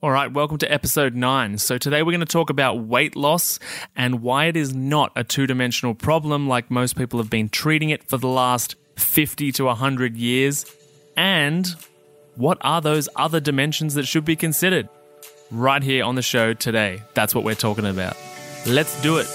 All right, welcome to episode nine. So, today we're going to talk about weight loss and why it is not a two dimensional problem like most people have been treating it for the last 50 to 100 years. And what are those other dimensions that should be considered? Right here on the show today. That's what we're talking about. Let's do it.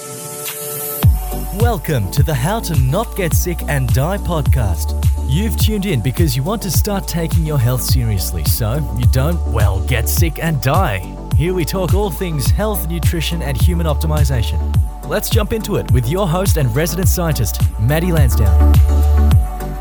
Welcome to the How to Not Get Sick and Die podcast. You've tuned in because you want to start taking your health seriously, so you don't, well, get sick and die. Here we talk all things health, nutrition, and human optimization. Let's jump into it with your host and resident scientist, Matty Lansdown.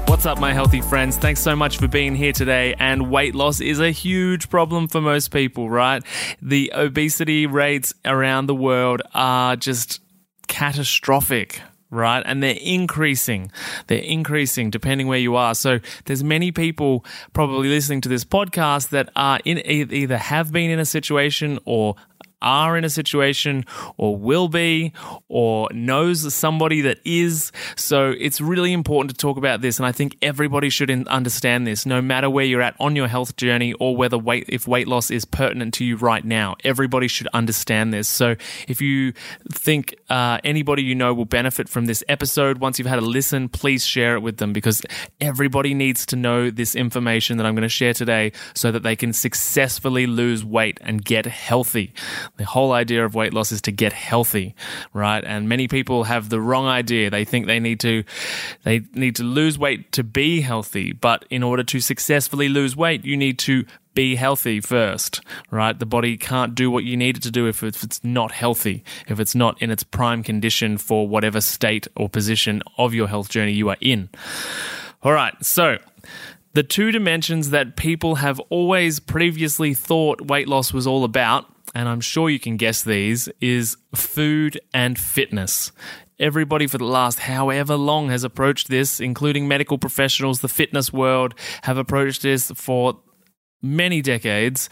What's up, my healthy friends? Thanks so much for being here today. And weight loss is a huge problem for most people, right? The obesity rates around the world are just catastrophic right? And they're increasing. They're increasing depending where you are. So there's many people probably listening to this podcast that are in either have been in a situation or are in a situation or will be or knows somebody that is. So it's really important to talk about this. And I think everybody should understand this, no matter where you're at on your health journey or whether weight, if weight loss is pertinent to you right now. Everybody should understand this. So if you think uh, anybody you know will benefit from this episode, once you've had a listen, please share it with them because everybody needs to know this information that I'm going to share today so that they can successfully lose weight and get healthy. The whole idea of weight loss is to get healthy, right? And many people have the wrong idea. They think they need to they need to lose weight to be healthy, but in order to successfully lose weight, you need to be healthy first, right? The body can't do what you need it to do if it's not healthy, if it's not in its prime condition for whatever state or position of your health journey you are in. All right, so the two dimensions that people have always previously thought weight loss was all about and I'm sure you can guess these, is food and fitness. Everybody for the last however long has approached this, including medical professionals, the fitness world, have approached this for many decades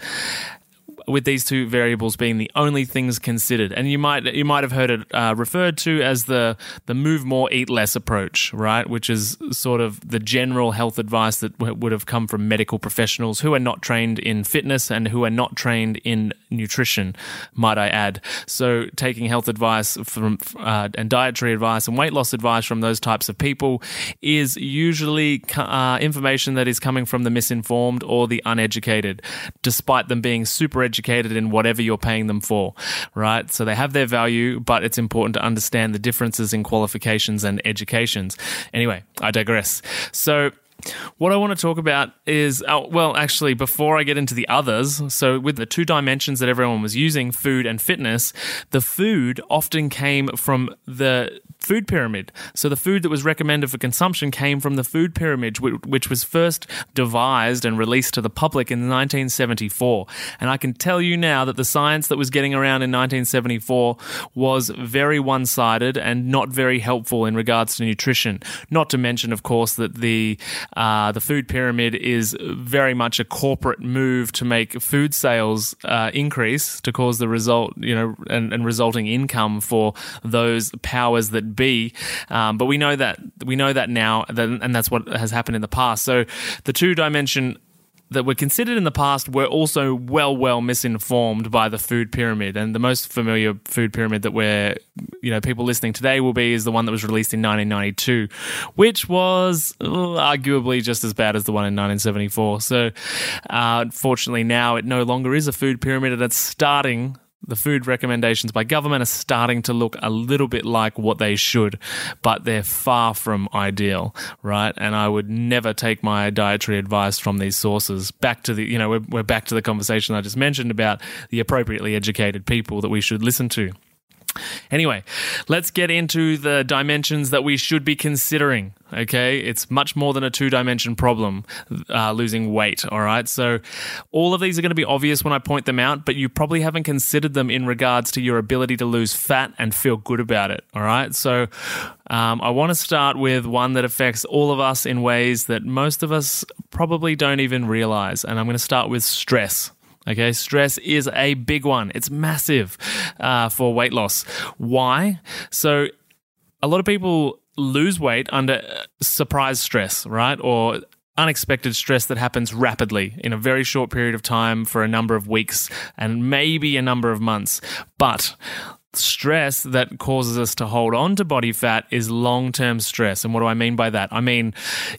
with these two variables being the only things considered. And you might you might have heard it uh, referred to as the the move more, eat less approach, right? Which is sort of the general health advice that w- would have come from medical professionals who are not trained in fitness and who are not trained in nutrition, might I add. So taking health advice from uh, and dietary advice and weight loss advice from those types of people is usually uh, information that is coming from the misinformed or the uneducated, despite them being super educated in whatever you're paying them for, right? So they have their value, but it's important to understand the differences in qualifications and educations. Anyway, I digress. So what I want to talk about is, uh, well, actually, before I get into the others, so with the two dimensions that everyone was using, food and fitness, the food often came from the food pyramid. So the food that was recommended for consumption came from the food pyramid, which was first devised and released to the public in 1974. And I can tell you now that the science that was getting around in 1974 was very one sided and not very helpful in regards to nutrition. Not to mention, of course, that the uh, the food pyramid is very much a corporate move to make food sales uh, increase to cause the result, you know, and, and, resulting income for those powers that be. Um, but we know that we know that now, and that's what has happened in the past. So the two dimension that were considered in the past were also well, well misinformed by the food pyramid. And the most familiar food pyramid that we're, you know, people listening today will be is the one that was released in 1992, which was arguably just as bad as the one in 1974. So, uh, unfortunately, now it no longer is a food pyramid and it's starting the food recommendations by government are starting to look a little bit like what they should, but they're far from ideal, right? And I would never take my dietary advice from these sources. Back to the, you know, we're, we're back to the conversation I just mentioned about the appropriately educated people that we should listen to. Anyway, let's get into the dimensions that we should be considering. Okay, it's much more than a two dimension problem, uh, losing weight. All right, so all of these are going to be obvious when I point them out, but you probably haven't considered them in regards to your ability to lose fat and feel good about it. All right, so um, I want to start with one that affects all of us in ways that most of us probably don't even realize, and I'm going to start with stress. Okay, stress is a big one. It's massive uh, for weight loss. Why? So, a lot of people lose weight under surprise stress, right? Or unexpected stress that happens rapidly in a very short period of time for a number of weeks and maybe a number of months. But stress that causes us to hold on to body fat is long term stress. And what do I mean by that? I mean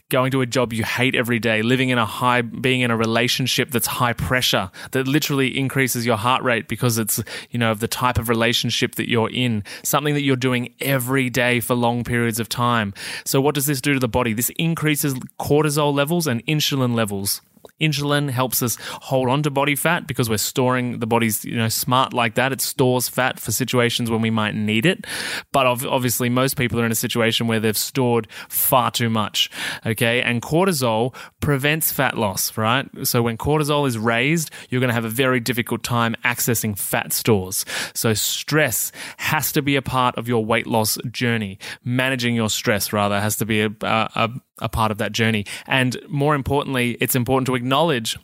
going to a job you hate every day, living in a high, being in a relationship that's high pressure, that literally increases your heart rate because it's, you know, of the type of relationship that you're in, something that you're doing every day for long periods of time. So, what does this do to the body? This increases cortisol levels and insulin levels. Insulin helps us hold on to body fat because we're storing the body's, you know, smart like that. It stores fat for situations when we might need it. But obviously, most people are in a situation where they've stored far too much. Okay. And cortisol prevents fat loss, right? So when cortisol is raised, you're going to have a very difficult time accessing fat stores. So stress has to be a part of your weight loss journey. Managing your stress, rather, has to be a, a, a part of that journey. And more importantly, it's important to acknowledge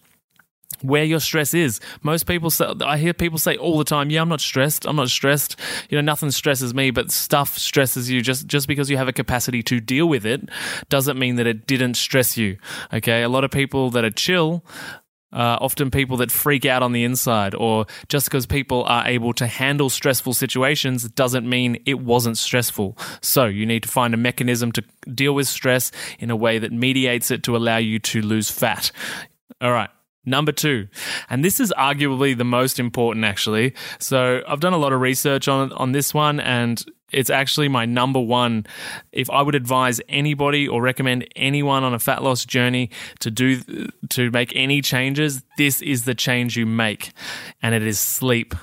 where your stress is. Most people say, I hear people say all the time, yeah, I'm not stressed. I'm not stressed. You know, nothing stresses me, but stuff stresses you. Just, just because you have a capacity to deal with it doesn't mean that it didn't stress you. Okay. A lot of people that are chill uh, often people that freak out on the inside, or just because people are able to handle stressful situations doesn't mean it wasn't stressful. So, you need to find a mechanism to deal with stress in a way that mediates it to allow you to lose fat. All right. Number two, and this is arguably the most important actually. So I've done a lot of research on on this one, and it's actually my number one. If I would advise anybody or recommend anyone on a fat loss journey to do to make any changes, this is the change you make, and it is sleep.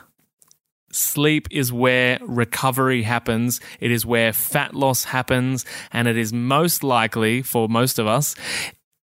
Sleep is where recovery happens. It is where fat loss happens. And it is most likely for most of us,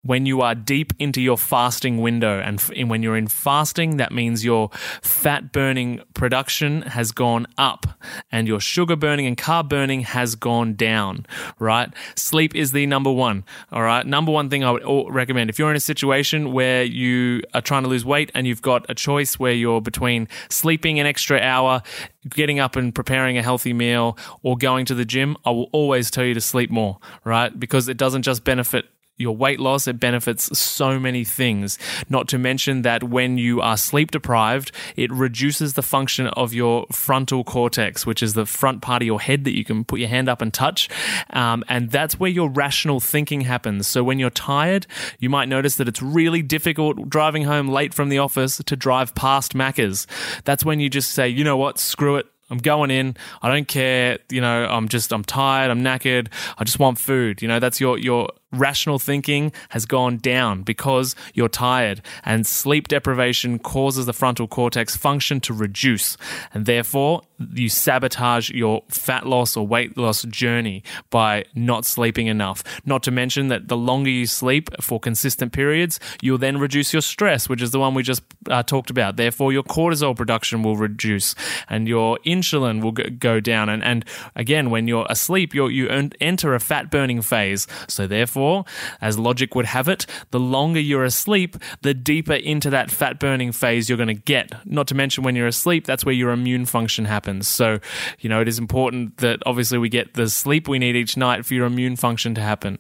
when you are deep into your fasting window. And when you're in fasting, that means your fat burning production has gone up and your sugar burning and carb burning has gone down, right? Sleep is the number one, all right? Number one thing I would recommend if you're in a situation where you are trying to lose weight and you've got a choice where you're between sleeping an extra hour, getting up and preparing a healthy meal, or going to the gym, I will always tell you to sleep more, right? Because it doesn't just benefit your weight loss, it benefits so many things. Not to mention that when you are sleep deprived, it reduces the function of your frontal cortex, which is the front part of your head that you can put your hand up and touch. Um, and that's where your rational thinking happens. So when you're tired, you might notice that it's really difficult driving home late from the office to drive past Macca's. That's when you just say, you know what, screw it. I'm going in. I don't care. You know, I'm just, I'm tired. I'm knackered. I just want food. You know, that's your, your rational thinking has gone down because you're tired, and sleep deprivation causes the frontal cortex function to reduce, and therefore you sabotage your fat loss or weight loss journey by not sleeping enough. Not to mention that the longer you sleep for consistent periods, you'll then reduce your stress, which is the one we just uh, talked about. Therefore, your cortisol production will reduce and your insulin will go down. And, and again, when you're asleep, you're, you enter a fat burning phase. So, therefore, Therefore, as logic would have it, the longer you're asleep, the deeper into that fat burning phase you're going to get. Not to mention when you're asleep, that's where your immune function happens. So, you know, it is important that obviously we get the sleep we need each night for your immune function to happen,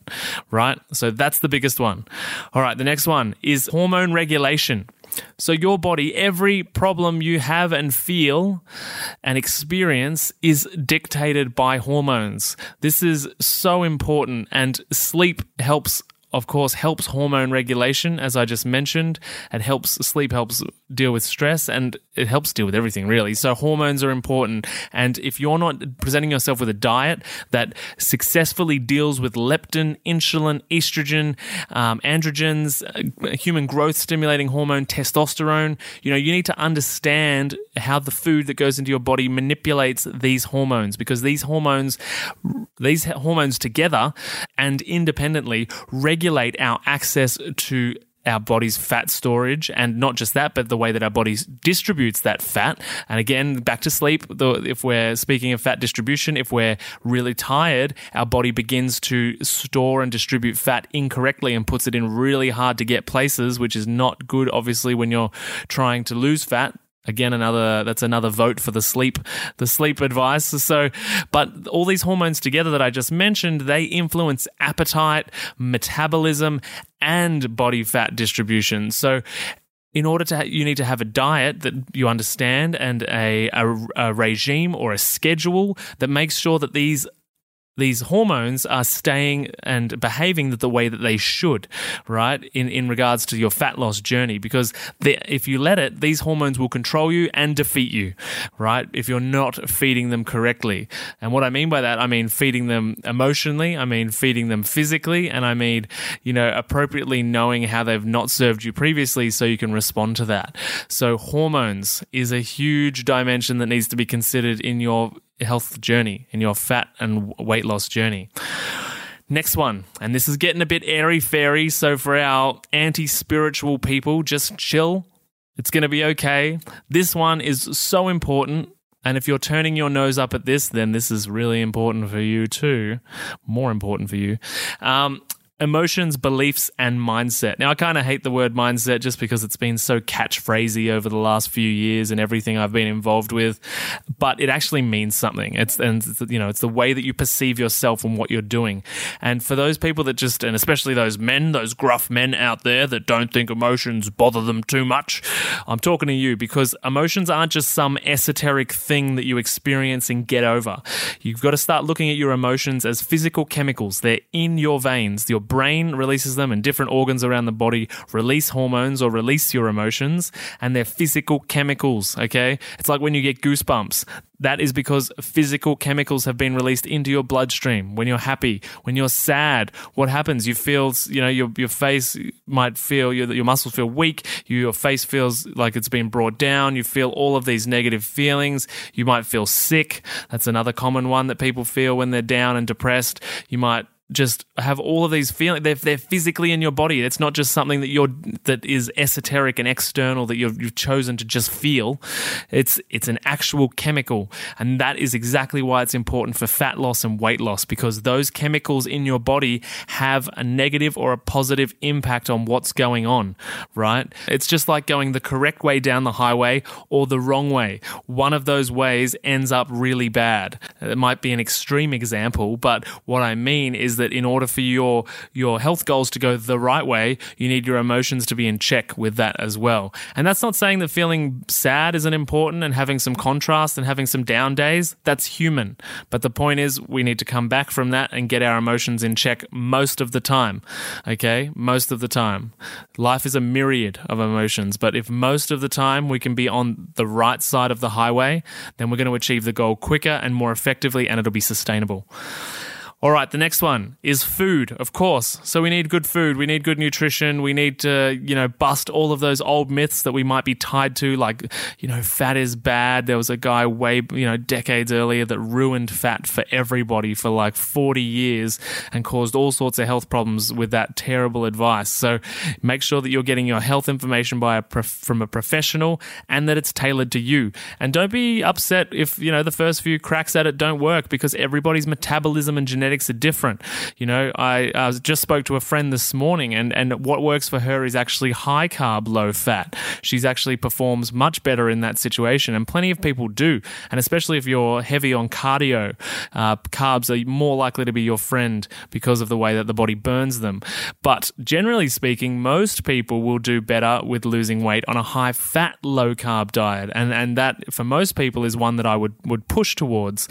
right? So that's the biggest one. All right, the next one is hormone regulation. So, your body, every problem you have and feel and experience is dictated by hormones. This is so important, and sleep helps of course, helps hormone regulation, as I just mentioned. It helps sleep, helps deal with stress, and it helps deal with everything, really. So, hormones are important. And if you're not presenting yourself with a diet that successfully deals with leptin, insulin, estrogen, um, androgens, uh, human growth stimulating hormone, testosterone, you know, you need to understand how the food that goes into your body manipulates these hormones because these hormones, these hormones together and independently regulate regulate our access to our body's fat storage and not just that but the way that our body distributes that fat. And again back to sleep if we're speaking of fat distribution if we're really tired our body begins to store and distribute fat incorrectly and puts it in really hard to get places which is not good obviously when you're trying to lose fat Again, another that's another vote for the sleep, the sleep advice. So, but all these hormones together that I just mentioned, they influence appetite, metabolism, and body fat distribution. So, in order to ha- you need to have a diet that you understand and a, a, a regime or a schedule that makes sure that these these hormones are staying and behaving the way that they should, right? In in regards to your fat loss journey, because if you let it, these hormones will control you and defeat you, right? If you're not feeding them correctly, and what I mean by that, I mean feeding them emotionally, I mean feeding them physically, and I mean you know appropriately knowing how they've not served you previously, so you can respond to that. So hormones is a huge dimension that needs to be considered in your health journey, in your fat and weight loss journey. Next one, and this is getting a bit airy fairy. So, for our anti spiritual people, just chill. It's going to be okay. This one is so important. And if you're turning your nose up at this, then this is really important for you too. More important for you. Um, emotions, beliefs, and mindset. Now, I kind of hate the word mindset just because it's been so catchphrasy over the last few years and everything I've been involved with, but it actually means something. It's and you know, it's the way that you perceive yourself and what you're doing. And for those people that just, and especially those men, those gruff men out there that don't think emotions bother them too much, I'm talking to you because emotions aren't just some esoteric thing that you experience and get over. You've got to start looking at your emotions as physical chemicals. They're in your veins. Your brain releases them and different organs around the body release hormones or release your emotions and they're physical chemicals, okay? It's like when you get goosebumps. That is because physical chemicals have been released into your bloodstream. When you're happy, when you're sad, what happens? You feel, you know, your, your face might feel, your, your muscles feel weak, your face feels like it's been brought down, you feel all of these negative feelings. You might feel sick. That's another common one that people feel when they're down and depressed. You might just have all of these feelings. They're, they're physically in your body. It's not just something that you're that is esoteric and external that you've, you've chosen to just feel. It's it's an actual chemical, and that is exactly why it's important for fat loss and weight loss because those chemicals in your body have a negative or a positive impact on what's going on. Right? It's just like going the correct way down the highway or the wrong way. One of those ways ends up really bad. It might be an extreme example, but what I mean is that that in order for your your health goals to go the right way, you need your emotions to be in check with that as well. And that's not saying that feeling sad isn't important and having some contrast and having some down days. That's human. But the point is, we need to come back from that and get our emotions in check most of the time. Okay, most of the time. Life is a myriad of emotions, but if most of the time we can be on the right side of the highway, then we're going to achieve the goal quicker and more effectively, and it'll be sustainable. All right, the next one is food, of course. So we need good food, we need good nutrition, we need to, you know, bust all of those old myths that we might be tied to, like, you know, fat is bad. There was a guy way, you know, decades earlier that ruined fat for everybody for like 40 years and caused all sorts of health problems with that terrible advice. So make sure that you're getting your health information by a prof- from a professional and that it's tailored to you. And don't be upset if, you know, the first few cracks at it don't work because everybody's metabolism and genetics genetics are different. You know, I, I just spoke to a friend this morning, and, and what works for her is actually high carb, low fat. She's actually performs much better in that situation, and plenty of people do. And especially if you're heavy on cardio, uh, carbs are more likely to be your friend because of the way that the body burns them. But generally speaking, most people will do better with losing weight on a high fat, low carb diet, and and that for most people is one that I would would push towards.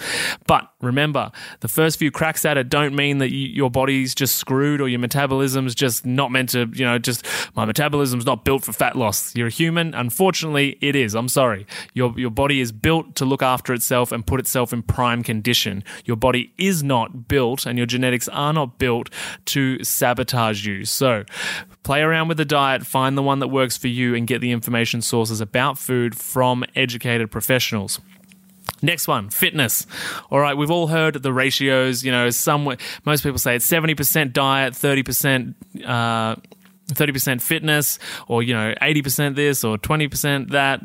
But remember, the first few cracks at it don't mean that you, your body's just screwed or your metabolism's just not meant to, you know, just my metabolism's not built for fat loss. You're a human. Unfortunately, it is. I'm sorry. Your, your body is built to look after itself and put itself in prime condition. Your body is not built and your genetics are not built to sabotage you. So, play around with the diet, find the one that works for you, and get the information sources about food from educated professionals. Next one, fitness. All right, we've all heard the ratios. You know, some most people say it's seventy percent diet, thirty percent. Uh, 30% fitness or you know 80% this or 20% that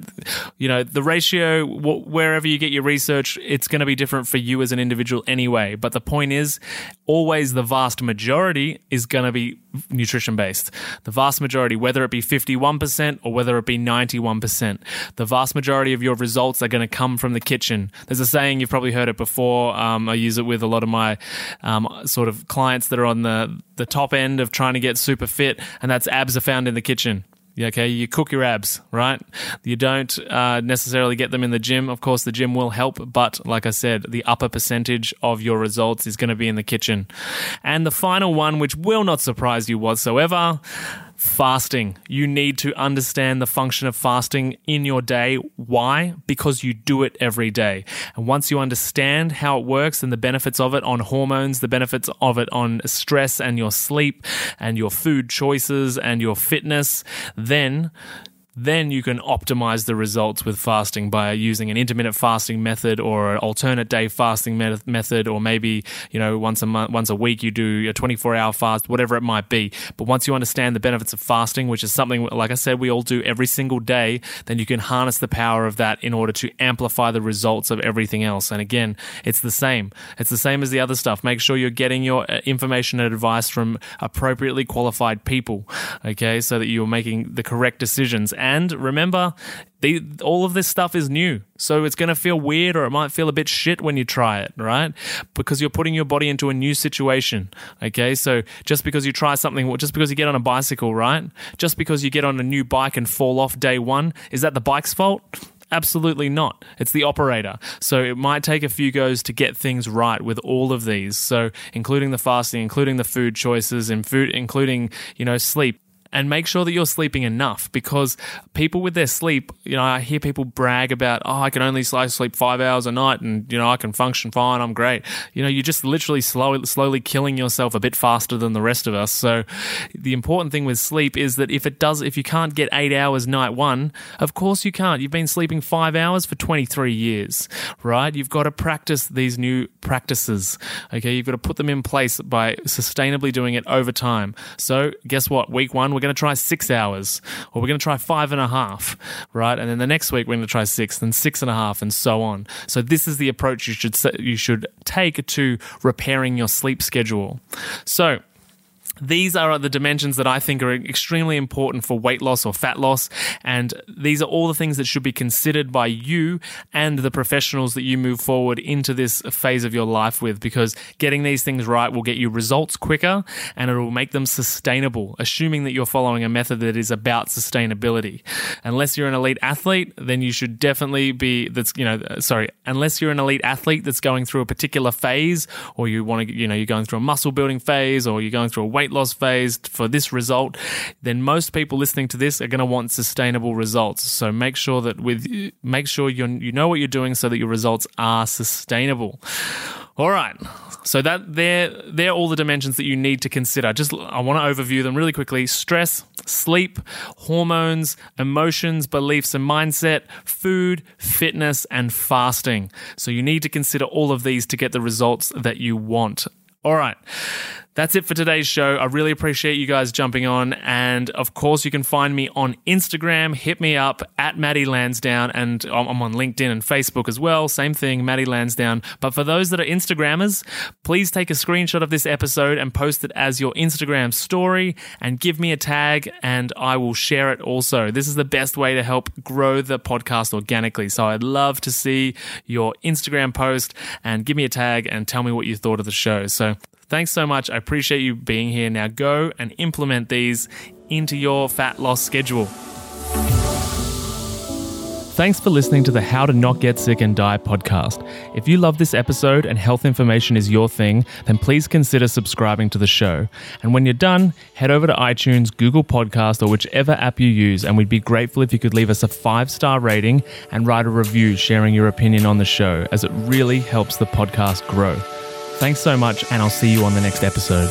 you know the ratio wh- wherever you get your research it's going to be different for you as an individual anyway. But the point is always the vast majority is going to be nutrition based the vast majority whether it be 51% or whether it be 91% the vast majority of your results are going to come from the kitchen. There's a saying you've probably heard it before um, i use it with a lot of my um, sort of clients that are on the the top end of trying to get super fit and that's abs are found in the kitchen Okay, you cook your abs, right? You don't uh, necessarily get them in the gym. Of course, the gym will help, but like I said, the upper percentage of your results is going to be in the kitchen. And the final one, which will not surprise you whatsoever, fasting. You need to understand the function of fasting in your day. Why? Because you do it every day. And once you understand how it works and the benefits of it on hormones, the benefits of it on stress and your sleep and your food choices and your fitness, then then you can optimize the results with fasting by using an intermittent fasting method or an alternate day fasting method or maybe you know once a month once a week you do a 24 hour fast whatever it might be. But once you understand the benefits of fasting which is something like i said we all do every single day then you can harness the power of that in order to amplify the results of everything else. And again it's the same. It's the same as the other stuff. Make sure you're getting your uh, information and advice from appropriately qualified people okay so that you're making the correct decisions and remember, they, all of this stuff is new. So it's going to feel weird or it might feel a bit shit when you try it, right? Because you're putting your body into a new situation. Okay. So just because you try something, just because you get on a bicycle, right? Just because you get on a new bike and fall off day one, is that the bike's fault? Absolutely not. It's the operator. So it might take a few goes to get things right with all of these. So including the fasting, including the food choices and food, including, you know, sleep and make sure that you're sleeping enough because people with their sleep, you know, I hear people brag about, oh, I can only sleep five hours a night and, you know, I can function fine. I'm great. You know, you're just literally slowly, slowly killing yourself a bit faster than the rest of us. So the important thing with sleep is that if it does, if you can't get eight hours night one, of course you can't. You've been sleeping five hours for 23 years, right? You've got to practice these new practices. Okay. You've got to put them in place by sustainably doing it over time. So guess what? Week one, we're going to try six hours, or we're going to try five and a half, right? And then the next week we're going to try six, then six and a half, and so on. So this is the approach you should you should take to repairing your sleep schedule. So these are the dimensions that I think are extremely important for weight loss or fat loss. And these are all the things that should be considered by you and the professionals that you move forward into this phase of your life with, because getting these things right will get you results quicker and it will make them sustainable, assuming that you're following a method that is about sustainability. Unless you're an elite athlete, then you should definitely be, that's, you know, uh, sorry, unless you're an elite athlete that's going through a particular phase or you want to, you know, you're going through a muscle building phase or you're going through a weight weight loss phase for this result, then most people listening to this are going to want sustainable results. So make sure that with make sure you you know what you're doing so that your results are sustainable. All right. So that they're they're all the dimensions that you need to consider. Just I want to overview them really quickly. Stress, sleep, hormones, emotions, beliefs and mindset, food, fitness and fasting. So you need to consider all of these to get the results that you want. All right. That's it for today's show. I really appreciate you guys jumping on. And of course, you can find me on Instagram. Hit me up at Matty Lansdown. And I'm on LinkedIn and Facebook as well. Same thing, Matty Lansdown. But for those that are Instagrammers, please take a screenshot of this episode and post it as your Instagram story and give me a tag and I will share it also. This is the best way to help grow the podcast organically. So I'd love to see your Instagram post and give me a tag and tell me what you thought of the show. So Thanks so much. I appreciate you being here. Now go and implement these into your fat loss schedule. Thanks for listening to the How to Not Get Sick and Die podcast. If you love this episode and health information is your thing, then please consider subscribing to the show. And when you're done, head over to iTunes, Google Podcast, or whichever app you use, and we'd be grateful if you could leave us a five star rating and write a review sharing your opinion on the show, as it really helps the podcast grow. Thanks so much, and I'll see you on the next episode.